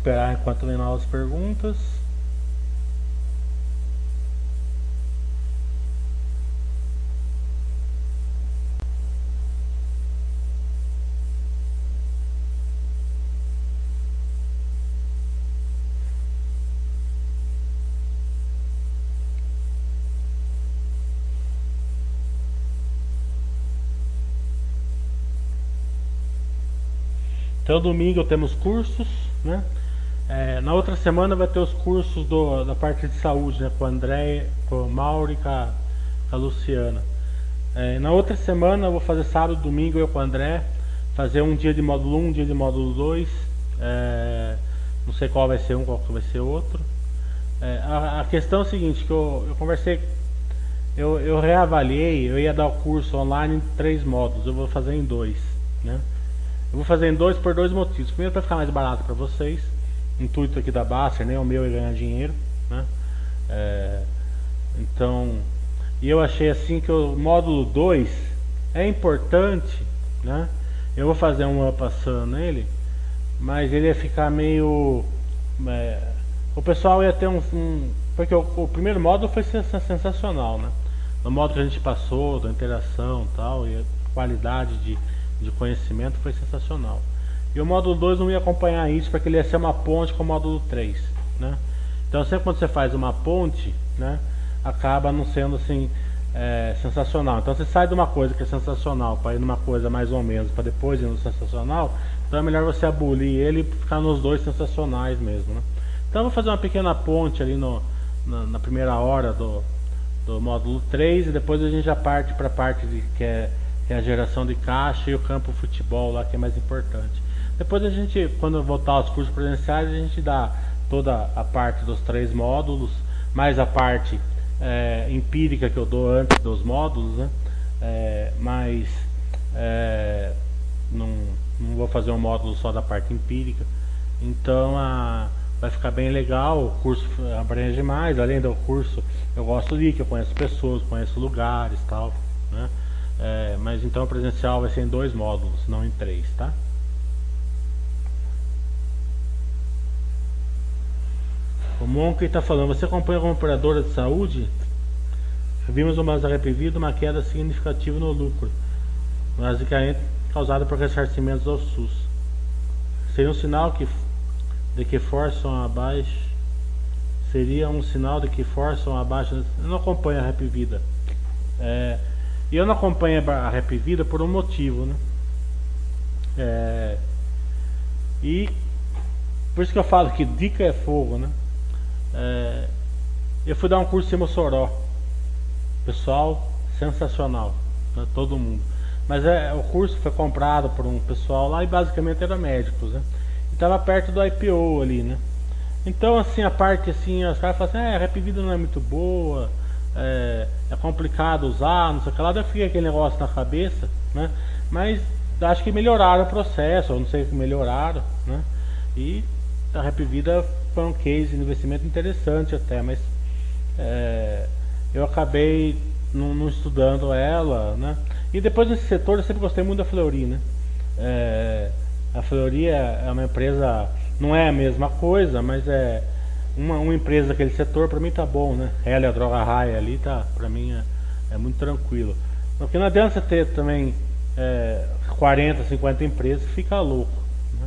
Esperar enquanto vem novas perguntas. Então domingo temos cursos, né? É, na outra semana vai ter os cursos do, da parte de saúde, né, com o André, com o Mauro e com a, com a Luciana. É, na outra semana eu vou fazer sábado, domingo eu com o André, fazer um dia de módulo 1, um dia de módulo 2. É, não sei qual vai ser um, qual vai ser outro. É, a, a, questão é o seguinte, que eu, eu conversei, eu, eu reavaliei, eu ia dar o curso online em três módulos, eu vou fazer em dois. Né? Eu vou fazer em dois por dois motivos. Primeiro para ficar mais barato para vocês intuito aqui da Baster, nem o meu é ganhar dinheiro, né? É, então, e eu achei assim que o módulo 2 é importante, né? Eu vou fazer uma passando nele, mas ele ia ficar meio... É, o pessoal ia ter um... um porque o, o, primeiro módulo foi sensacional, né? O modo que a gente passou, da interação tal, e a qualidade de, de conhecimento foi sensacional. E o módulo 2 não ia acompanhar isso porque ele ia ser uma ponte com o módulo 3, né? Então sempre quando você faz uma ponte, né, acaba não sendo assim é, sensacional. Então você sai de uma coisa que é sensacional para ir numa coisa mais ou menos, para depois ir no sensacional. Então é melhor você abolir ele e ficar nos dois sensacionais mesmo, né? Então eu vou fazer uma pequena ponte ali no, na, na primeira hora do, do módulo 3 e depois a gente já parte para a parte de, que, é, que é a geração de caixa e o campo futebol lá que é mais importante. Depois a gente, quando voltar aos cursos presenciais, a gente dá toda a parte dos três módulos, mais a parte é, empírica que eu dou antes dos módulos, né? É, mas é, não, não vou fazer um módulo só da parte empírica. Então a, vai ficar bem legal, o curso abrange mais, além do curso eu gosto de ir, que eu conheço pessoas, conheço lugares tal. Né? Mas então o presencial vai ser em dois módulos, não em três, tá? Monk está falando, você acompanha como operadora de saúde? Vimos no Mazaré Vida uma queda significativa no lucro, basicamente causada por ressarcimentos ao SUS. Seria um sinal que, de que forçam abaixo. Seria um sinal de que forçam abaixo. Eu não acompanho a Rap Vida. É, e eu não acompanho a Rap Vida por um motivo, né? É, e por isso que eu falo que dica é fogo, né? É, eu fui dar um curso em Mossoró. Pessoal sensacional, né? todo mundo. Mas é, o curso foi comprado por um pessoal lá e basicamente era médicos, né? E tava perto do IPO ali, né? Então assim, a parte assim, os caras falam assim, é, a Rap Vida não é muito boa, é, é, complicado usar, não sei o que lá, daí fica aquele negócio na cabeça, né? Mas acho que melhoraram o processo, ou não sei que melhoraram, né? E a Rap Vida foi um case de investimento interessante até, mas é, eu acabei não, estudando ela, né? E depois nesse setor eu sempre gostei muito da Fleury, né? É, a Fleury é, é uma empresa, não é a mesma coisa, mas é uma, uma empresa daquele setor para mim tá bom, né? Ela e a droga raia ali tá, para mim é, é, muito tranquilo. Porque não adianta você ter também é, 40, 50 empresas, fica louco. Né?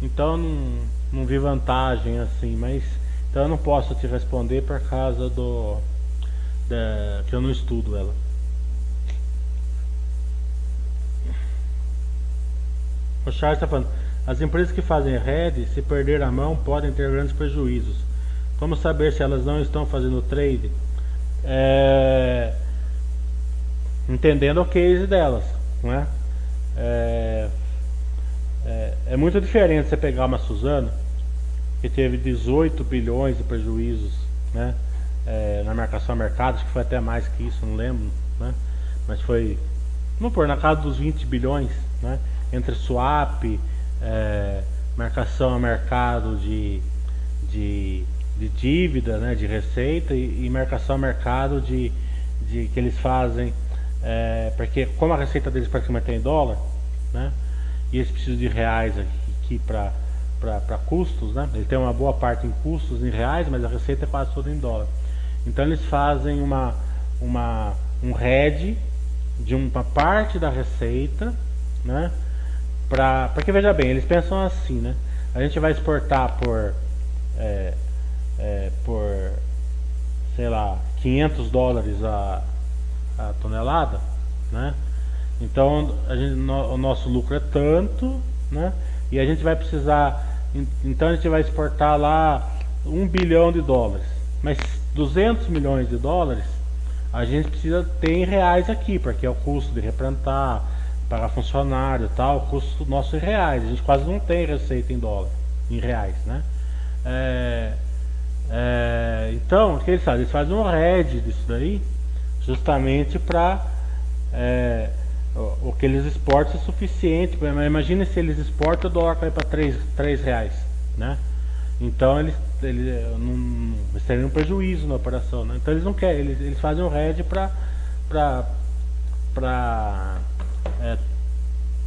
Então não, não vi vantagem assim, mas então eu não posso te responder por causa do da, que eu não estudo ela. O Charles está falando, as empresas que fazem RED, se perder a mão, podem ter grandes prejuízos. Como saber se elas não estão fazendo trade? É, entendendo o case delas, não é? É, muito diferente você pegar uma Suzano que teve 18 bilhões de prejuízos, né? É, na marcação a mercado, acho que foi até mais que isso, não lembro, né? Mas foi, vamos pôr, na casa dos 20 bilhões, né? Entre swap, é, marcação a mercado de, de de dívida, né, de receita e, e marcação ao mercado de, de que eles fazem, é, porque como a receita deles praticamente é em dólar, né, e eles precisam de reais aqui, para custos, né, ele tem uma boa parte em custos em reais, mas a receita é quase toda em dólar. Então eles fazem uma, uma, um hedge de uma parte da receita, né, pra, porque veja bem, eles pensam assim, né, a gente vai exportar por é, é, por, sei lá, 500 dólares a, a tonelada, né? Então gente, no, o nosso lucro é tanto, né? E a gente vai precisar, então a gente vai exportar lá 1 bilhão de dólares, mas 200 milhões de dólares a gente precisa ter em reais aqui, porque é o custo de replantar, pagar funcionário e tal, o custo nosso em reais. A gente quase não tem receita em dólar, em reais, né? É, é, então, o que eles fazem? Eles fazem um head disso daí, justamente para é, o, que eles exportam é suficiente. Imagina se eles exportam, o dólar cai para 3, 3 reais, né? Então eles, eles, não, eles teriam um prejuízo na operação, né? Então eles não querem, eles, eles fazem um head para para é,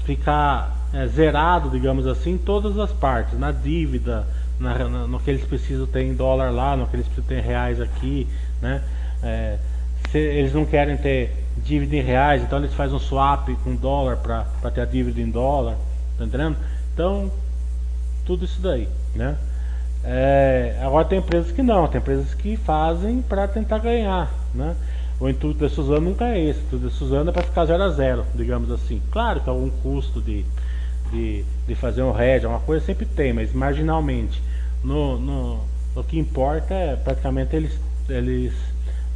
ficar é, zerado, digamos assim, em todas as partes, na dívida, na, na, no que eles precisam ter em dólar lá, no que eles precisam ter em reais aqui, né? É, eles não querem ter dívida em reais, então eles fazem um swap com dólar para ter a dívida em dólar, tá entendendo? Então, tudo isso daí, né? É, agora tem empresas que não, tem empresas que fazem para tentar ganhar, né? O intuito da Suzano nunca é esse, o intuito da Suzano é para ficar zero a zero, digamos assim. Claro que algum custo de, de, de fazer um hedge, uma coisa sempre tem, mas marginalmente no, no, o que importa é praticamente eles eles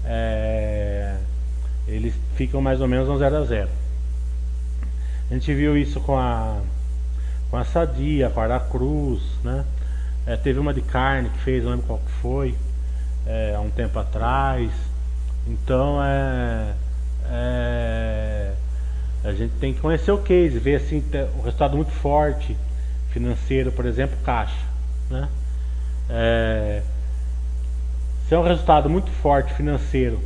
é, eles ficam mais ou menos no 0 a 0 a gente viu isso com a com a Sadia, com a Aracruz né? É, teve uma de carne que fez, não lembro qual que foi é, há um tempo atrás. Então é, é a gente tem que conhecer o case ver assim o resultado muito forte financeiro por exemplo caixa né? É, se é um resultado muito forte financeiro,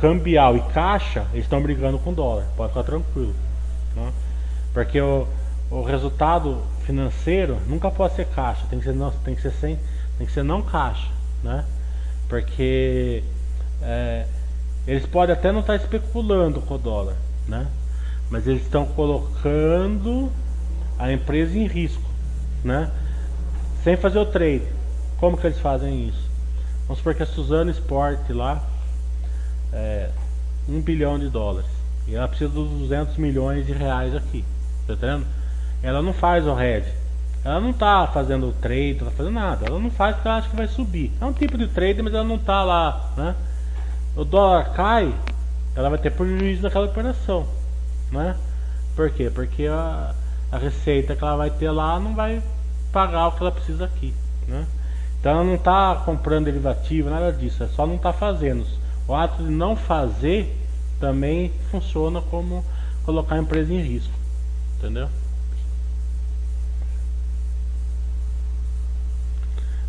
cambial e caixa, eles estão brigando com o dólar. Pode ficar tranquilo. Né? Porque o, o resultado financeiro nunca pode ser caixa, tem que ser não, tem que ser sem, tem que ser não caixa, né? Porque é, eles podem até não estar especulando com o dólar, né? Mas eles estão colocando a empresa em risco, né? sem fazer o trade. Como que eles fazem isso? Vamos supor que a Suzano exporte lá é, 1 bilhão de dólares. E ela precisa dos 200 milhões de reais aqui. Tá entendendo? Ela não faz o hedge. Ela não está fazendo o trade, não tá fazendo nada. Ela não faz porque ela acha que vai subir. É um tipo de trade, mas ela não está lá, né? o dólar cai, ela vai ter prejuízo naquela operação, né? Por quê? Porque a, a receita que ela vai ter lá não vai pagar o que ela precisa aqui, né? Então ela não está comprando derivativo, nada disso, é só não está fazendo. O ato de não fazer também funciona como colocar a empresa em risco, entendeu?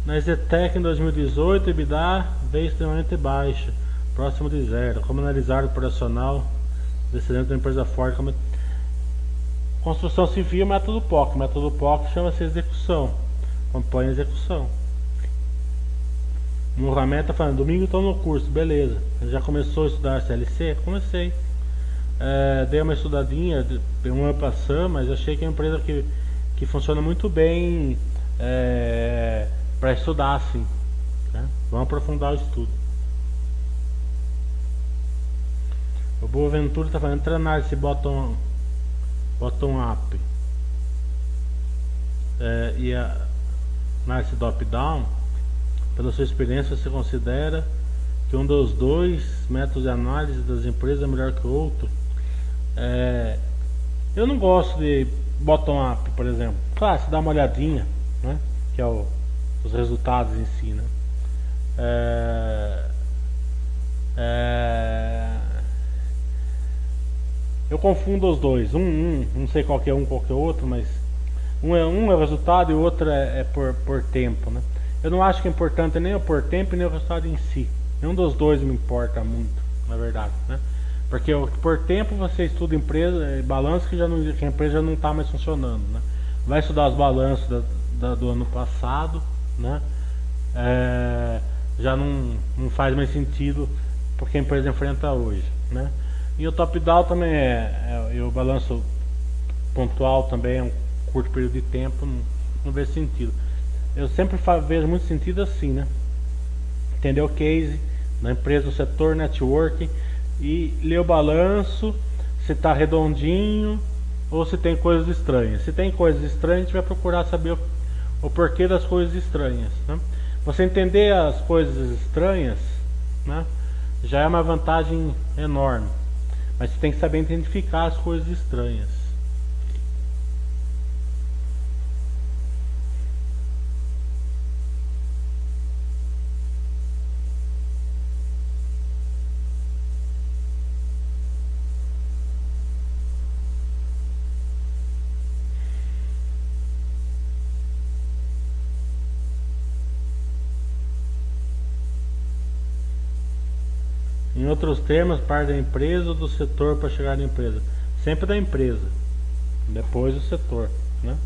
Na Zetec em 2018, EBITDA veio extremamente baixa, próximo de zero. Como analisar o operacional descendente da empresa forte? Como... Construção civil, método POC. Método POC chama-se execução. Acompanha a execução. Mohamed está falando, domingo estou no curso, beleza. Já começou a estudar CLC? Comecei. É, dei uma estudadinha, um ano passando, mas achei que é uma empresa que, que funciona muito bem é, para estudar assim. Né? Vamos aprofundar o estudo. O Boaventura está falando, treinar esse bottom, up é, e a nice top down pela sua experiência, você considera que um dos dois métodos de análise das empresas é melhor que o outro? É, eu não gosto de bottom-up, por exemplo. Claro, se dá uma olhadinha, né? Que é o, os resultados em si, né? É, é, eu confundo os dois. Um, um, não sei qual é um, qual é outro, mas um é um é o resultado e o outro é, é por, por tempo, né? Eu não acho que é importante nem o por tempo nem o resultado em si. Nenhum dos dois me importa muito, na verdade, né? Porque por tempo você estuda empresa, eh, balanço que, já não, que a empresa já não está mais funcionando, né? Vai estudar os balanços da, da, do ano passado, né? É, já não, não faz mais sentido porque a empresa enfrenta hoje, né? E o top-down também é, é, e o balanço pontual também é um curto período de tempo, não, não vê sentido eu sempre vejo muito sentido assim, né? Entender o case na empresa, no setor network e ler o balanço, se está redondinho ou se tem coisas estranhas. Se tem coisas estranhas, a gente vai procurar saber o, o porquê das coisas estranhas. Né? Você entender as coisas estranhas, né? Já é uma vantagem enorme. Mas você tem que saber identificar as coisas estranhas. Outros termos, parte da empresa ou do setor para chegar na empresa? Sempre da empresa, depois do setor, né?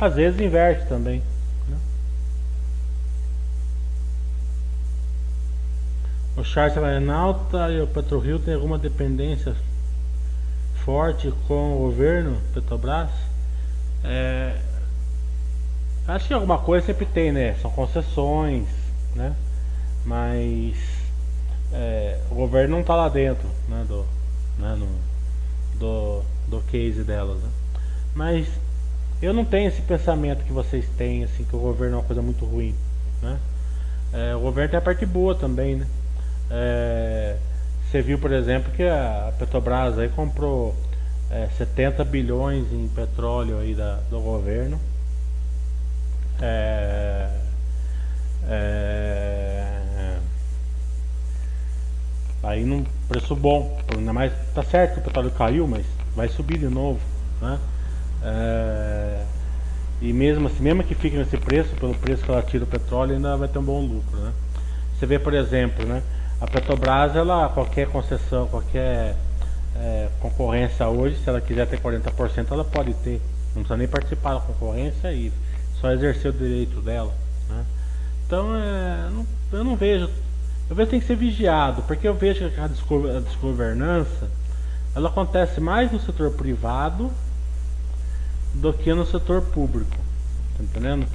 Às vezes inverte também. Né? O Charles Renalta e o PetroRio tem alguma dependência forte com o governo Petrobras? É, acho que alguma coisa sempre tem, né? São concessões, né? Mas é, o governo não está lá dentro né, do, né, no, do, do case delas. Né? Mas eu não tenho esse pensamento que vocês têm, assim, que o governo é uma coisa muito ruim. Né? É, o governo tem a parte boa também. Né? É, você viu, por exemplo, que a Petrobras aí comprou é, 70 bilhões em petróleo aí da, do governo. É, é, Num preço bom, ainda mais tá certo que o petróleo caiu, mas vai subir de novo, né? É, e mesmo assim, mesmo que fique nesse preço, pelo preço que ela tira o petróleo, ainda vai ter um bom lucro, né? Você vê, por exemplo, né? A Petrobras, ela, qualquer concessão, qualquer é, concorrência hoje, se ela quiser ter 40%, ela pode ter. Não precisa nem participar da concorrência e só exercer o direito dela. Né? Então, é, não, eu não vejo eu vejo que ser vigiado, porque eu vejo que a desgovernança ela acontece mais no setor privado do que no setor público. Tá entendendo?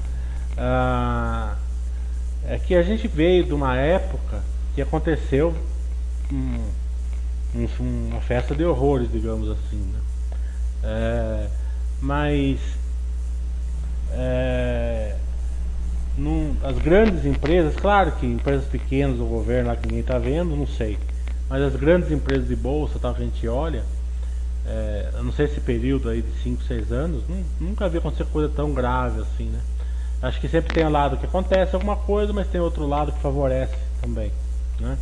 Ah, é que a gente veio de uma época que aconteceu um, um, uma festa de horrores, digamos assim. Né? É, mas é, num, as grandes empresas, claro que empresas pequenas do governo lá que ninguém está vendo, não sei. Mas as grandes empresas de bolsa tal, que a gente olha, é, eu não sei esse período aí de 5, 6 anos, nunca vi acontecer coisa tão grave assim, né? Acho que sempre tem um lado que acontece alguma coisa, mas tem outro lado que favorece também, né?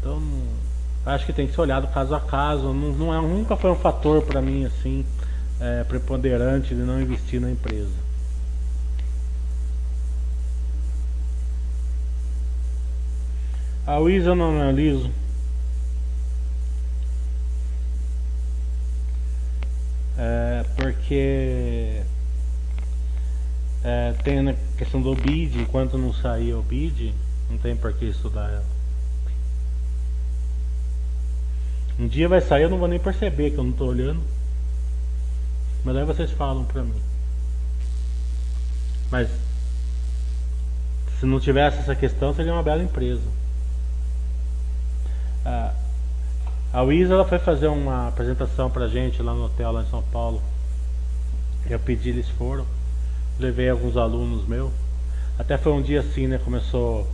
Então, acho que tem que ser olhado caso a caso. Não, não é, nunca foi um fator para mim assim é, preponderante de não investir na empresa. A eu não analiso. É, porque é, tem a questão do bid, enquanto não sair o bid, não tem por que estudar ela. Um dia vai sair, eu não vou nem perceber que eu não estou olhando. Mas aí vocês falam pra mim. Mas se não tivesse essa questão, seria uma bela empresa. A Wiz ela foi fazer uma apresentação pra gente lá no hotel lá em São Paulo. Eu pedi, eles foram. Levei alguns alunos meus. Até foi um dia assim, né? Começou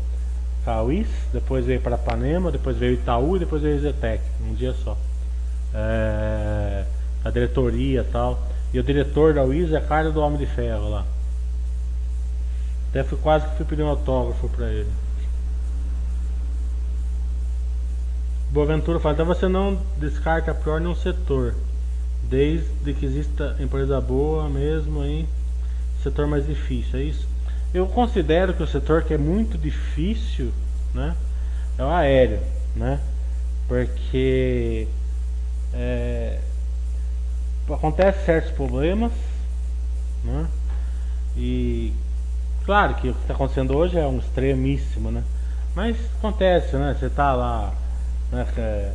a Wiz, depois veio para Panema, depois veio Itaú e depois veio Zetec, um dia só. É, a diretoria e tal. E o diretor da Wiz é a cara do Homem de Ferro lá. Até fui quase que fui pedir um autógrafo para ele. Boaventura fala, então você não descarta pior nenhum setor, desde que exista empresa boa mesmo em setor mais difícil, é isso? Eu considero que o setor que é muito difícil, né, é o aéreo, né? Porque é, acontece certos problemas, né? E claro que o que está acontecendo hoje é um extremíssimo, né? Mas acontece, né? Você tá lá né, é,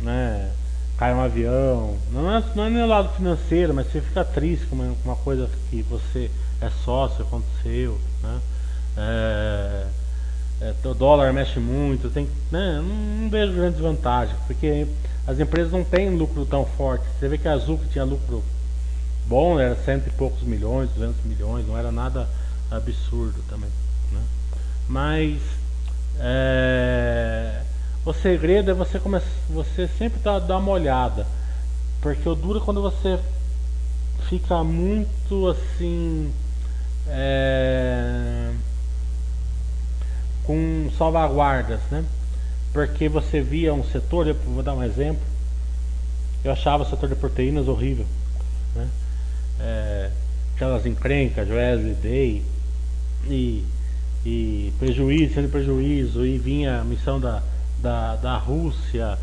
né, cai um avião, não é, não é nem o lado financeiro, mas você fica triste com uma, uma coisa que você é sócio, aconteceu, né? É, é, o dólar mexe muito, tem, né, não, vejo grandes vantagens, porque as empresas não têm lucro tão forte. Você vê que a Azul tinha lucro bom, era cento e poucos milhões, 200 milhões, não era nada absurdo também. Né? Mas é, o segredo é você começar, você sempre tá, dar uma olhada. Porque o duro é quando você fica muito assim. É, com salvaguardas, né? Porque você via um setor, eu vou dar um exemplo. Eu achava o setor de proteínas horrível. Né? É, aquelas encrencas, Wesley Day e, e prejuízo, sendo prejuízo, e vinha a missão da da, da Rússia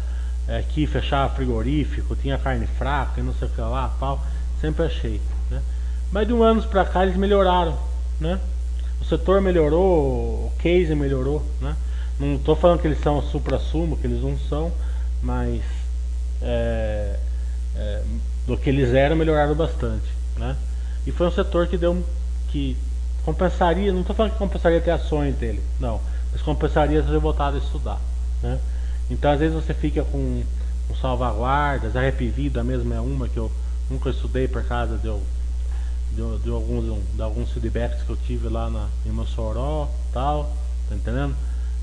é, que fechava frigorífico, tinha carne fraca e não sei o que lá, pau, sempre achei. Né? Mas de um ano para cá eles melhoraram, né? O setor melhorou, o case melhorou, né? Não estou falando que eles são supra-sumo, que eles não são, mas é, é, do que eles eram melhoraram bastante, né? E foi um setor que deu que compensaria, não estou falando que compensaria ter ações dele, não, mas compensaria se você voltado a estudar. Né? Então às vezes você fica com, com salvaguardas, a mesmo é uma que eu nunca estudei por causa de, de, de, alguns, de alguns feedbacks que eu tive lá na, em Mossoró tal, tá entendendo?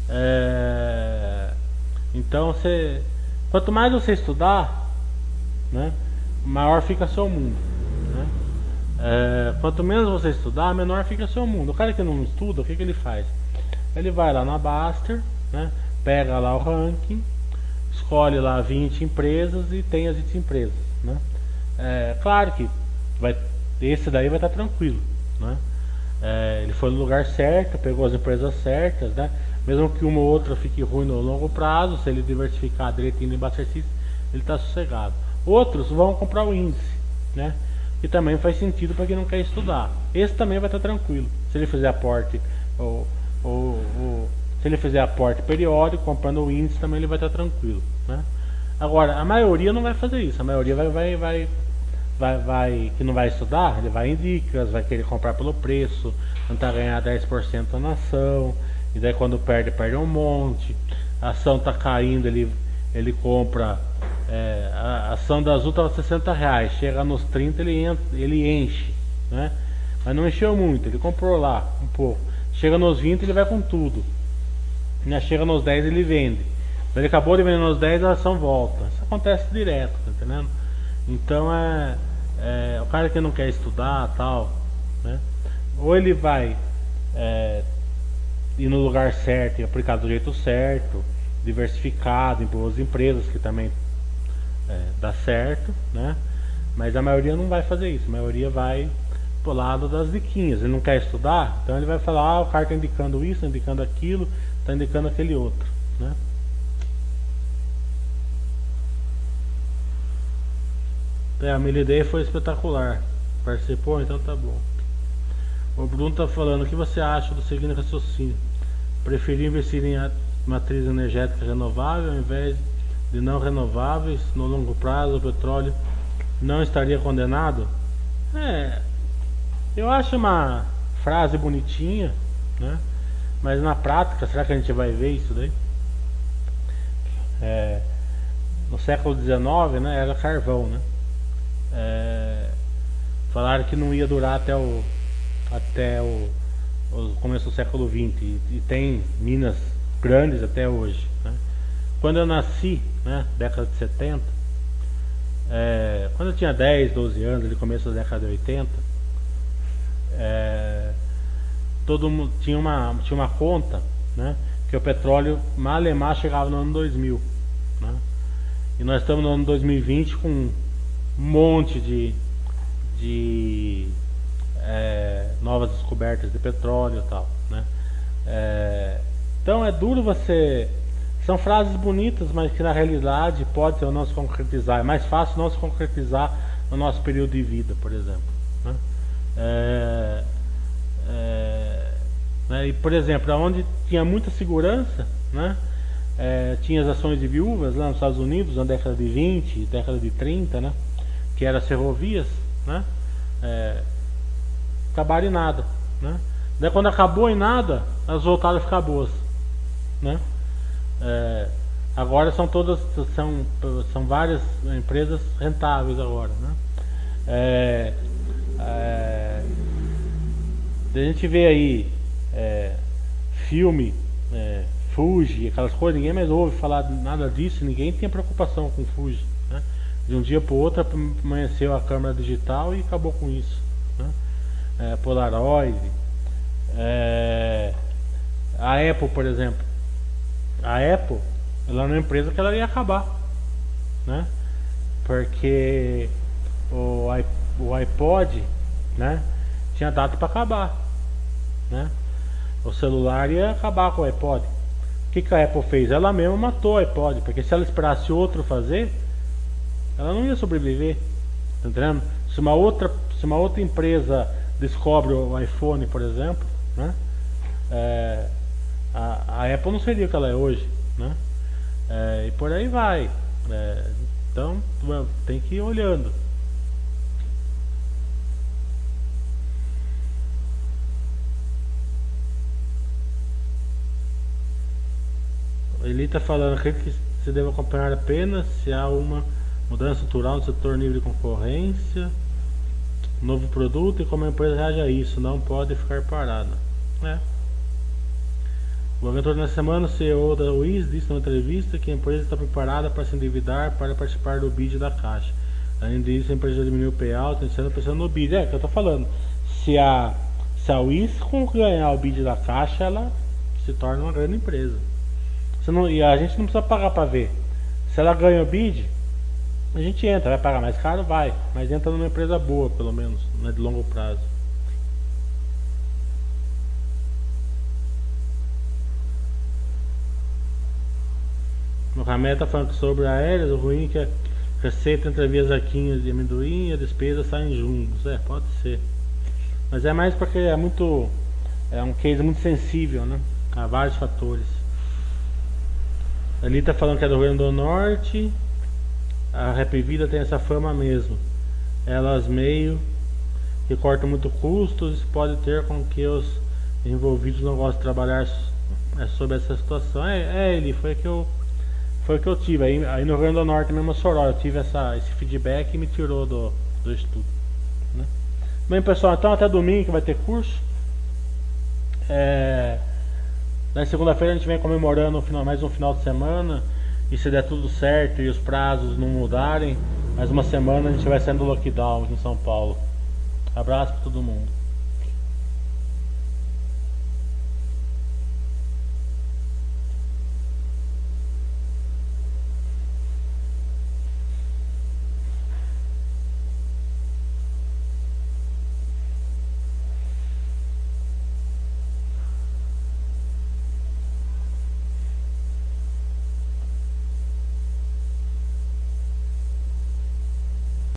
É, então você. Quanto mais você estudar, né, maior fica seu mundo. Né? É, quanto menos você estudar, menor fica seu mundo. O cara que não estuda, o que, que ele faz? Ele vai lá na Baster, né? Pega lá o ranking, escolhe lá 20 empresas e tem as 20 empresas. Né? É, claro que vai, esse daí vai estar tranquilo. Né? É, ele foi no lugar certo, pegou as empresas certas, né? mesmo que uma ou outra fique ruim no longo prazo, se ele diversificar direitinho em exercício, ele está sossegado. Outros vão comprar o índice, né? que também faz sentido para quem não quer estudar. Esse também vai estar tranquilo, se ele fizer aporte ou, ou, ou se ele fizer aporte periódico, comprando o índice, também ele vai estar tranquilo. Né? Agora, a maioria não vai fazer isso. A maioria vai, vai, vai, vai, vai que não vai estudar, ele vai em dicas, vai querer comprar pelo preço, tentar ganhar 10% na ação, e daí quando perde, perde um monte. A ação está caindo, ele, ele compra. É, a ação da Azul estava 60 reais, chega nos 30 ele, entra, ele enche. Né? Mas não encheu muito, ele comprou lá um pouco. Chega nos 20 ele vai com tudo. Né? Chega nos 10 ele vende. Ele acabou de vender nos 10 a ação volta. Isso acontece direto, tá entendendo? Então é, é o cara que não quer estudar tal, né? Ou ele vai é, ir no lugar certo e aplicar do jeito certo, diversificado em boas empresas que também é, dá certo, né? Mas a maioria não vai fazer isso, a maioria vai pro lado das diquinhas. Ele não quer estudar, então ele vai falar, ah, o cara está indicando isso, tá indicando aquilo, está indicando aquele outro, né? É, a minha ideia foi espetacular. Participou, então tá bom. O Bruno tá falando, o que você acha do seguinte raciocínio? Preferir investir em matriz energética renovável ao invés de não renováveis no longo prazo o petróleo não estaria condenado? É, eu acho uma frase bonitinha, né? Mas na prática, será que a gente vai ver isso daí? É, no século XIX, né, era carvão, né? É, falaram que não ia durar até o até o, o começo do século XX e, e, tem minas grandes até hoje. Né? Quando eu nasci, né, década de 70, é, quando eu tinha 10, 12 anos, no começo da década de 80, é, todo mundo tinha uma, tinha uma conta né, que o petróleo malemar chegava no ano 2000. Né? E nós estamos no ano 2020 com um monte de, de é, novas descobertas de petróleo e tal. Né? É, então é duro você. São frases bonitas, mas que na realidade pode ou não se concretizar. É mais fácil não se concretizar no nosso período de vida, por exemplo. Né? É, né? E, por exemplo, onde tinha muita segurança, né? É, tinha as ações de viúvas lá nos Estados Unidos na década de 20, década de 30, né? que eram as ferrovias, né? É, acabaram em nada. Né? Daí quando acabou em nada, elas voltaram a ficar boas. Né? É, agora são todas são, são várias empresas rentáveis agora. Né? É, é, a gente vê aí é, filme, é, Fuji, aquelas coisas, ninguém mais ouve falar nada disso, ninguém tem preocupação com Fuji. Né? De um dia para o outro amanheceu a câmera digital e acabou com isso. Né? É, Polaroid, é, a Apple, por exemplo. A Apple, ela é uma empresa que ela ia acabar, né? Porque o, o iPod, né? Tinha data para acabar né? O celular ia acabar com o iPod. O que, que a Apple fez? Ela mesma matou o iPod, porque se ela esperasse outro fazer, ela não ia sobreviver. Tá entendendo? Se uma outra, se uma outra empresa descobre o iPhone, por exemplo, né? É, a, a, Apple não seria o que ela é hoje, né? É, e por aí vai. É, então tem que ir olhando. Ele está falando aqui que se deve acompanhar apenas se há uma mudança estrutural no setor nível de concorrência, novo produto e como a empresa reage a isso, não pode ficar parada. É. O aventura na semana, o CEO da WIS disse numa entrevista que a empresa está preparada para se endividar para participar do bid da Caixa. Além disso, a empresa diminuiu o payout, sendo pensando no bid. É, que eu estou falando. Se a, se a WIS ganhar o bid da Caixa, ela se torna uma grande empresa. Não, e a gente não precisa pagar para ver. Se ela ganha o bid, a gente entra, vai pagar mais caro? Vai, mas entra numa empresa boa, pelo menos, não é de longo prazo. O Ramé está falando sobre aéreas, o ruim é que a receita entre as arquinhas de amendoim e a despesa saem juntos. É, pode ser. Mas é mais porque é muito. É um case muito sensível, né? A vários fatores. Ali tá falando que é do Rio Grande do Norte. A Rap Vida tem essa fama mesmo. Elas meio que cortam muito custos, isso pode ter com que os envolvidos não gostem de trabalhar é, sobre essa situação. É, é ele, foi que eu foi que eu tive. Aí, aí no Rio Grande do Norte mesmo Soró, eu tive essa, esse feedback e me tirou do, do estudo. Né? Bem pessoal, então até domingo que vai ter curso. É, na segunda-feira a gente vem comemorando mais um final de semana. E se der tudo certo e os prazos não mudarem, mais uma semana a gente vai saindo do lockdown aqui em São Paulo. Abraço para todo mundo.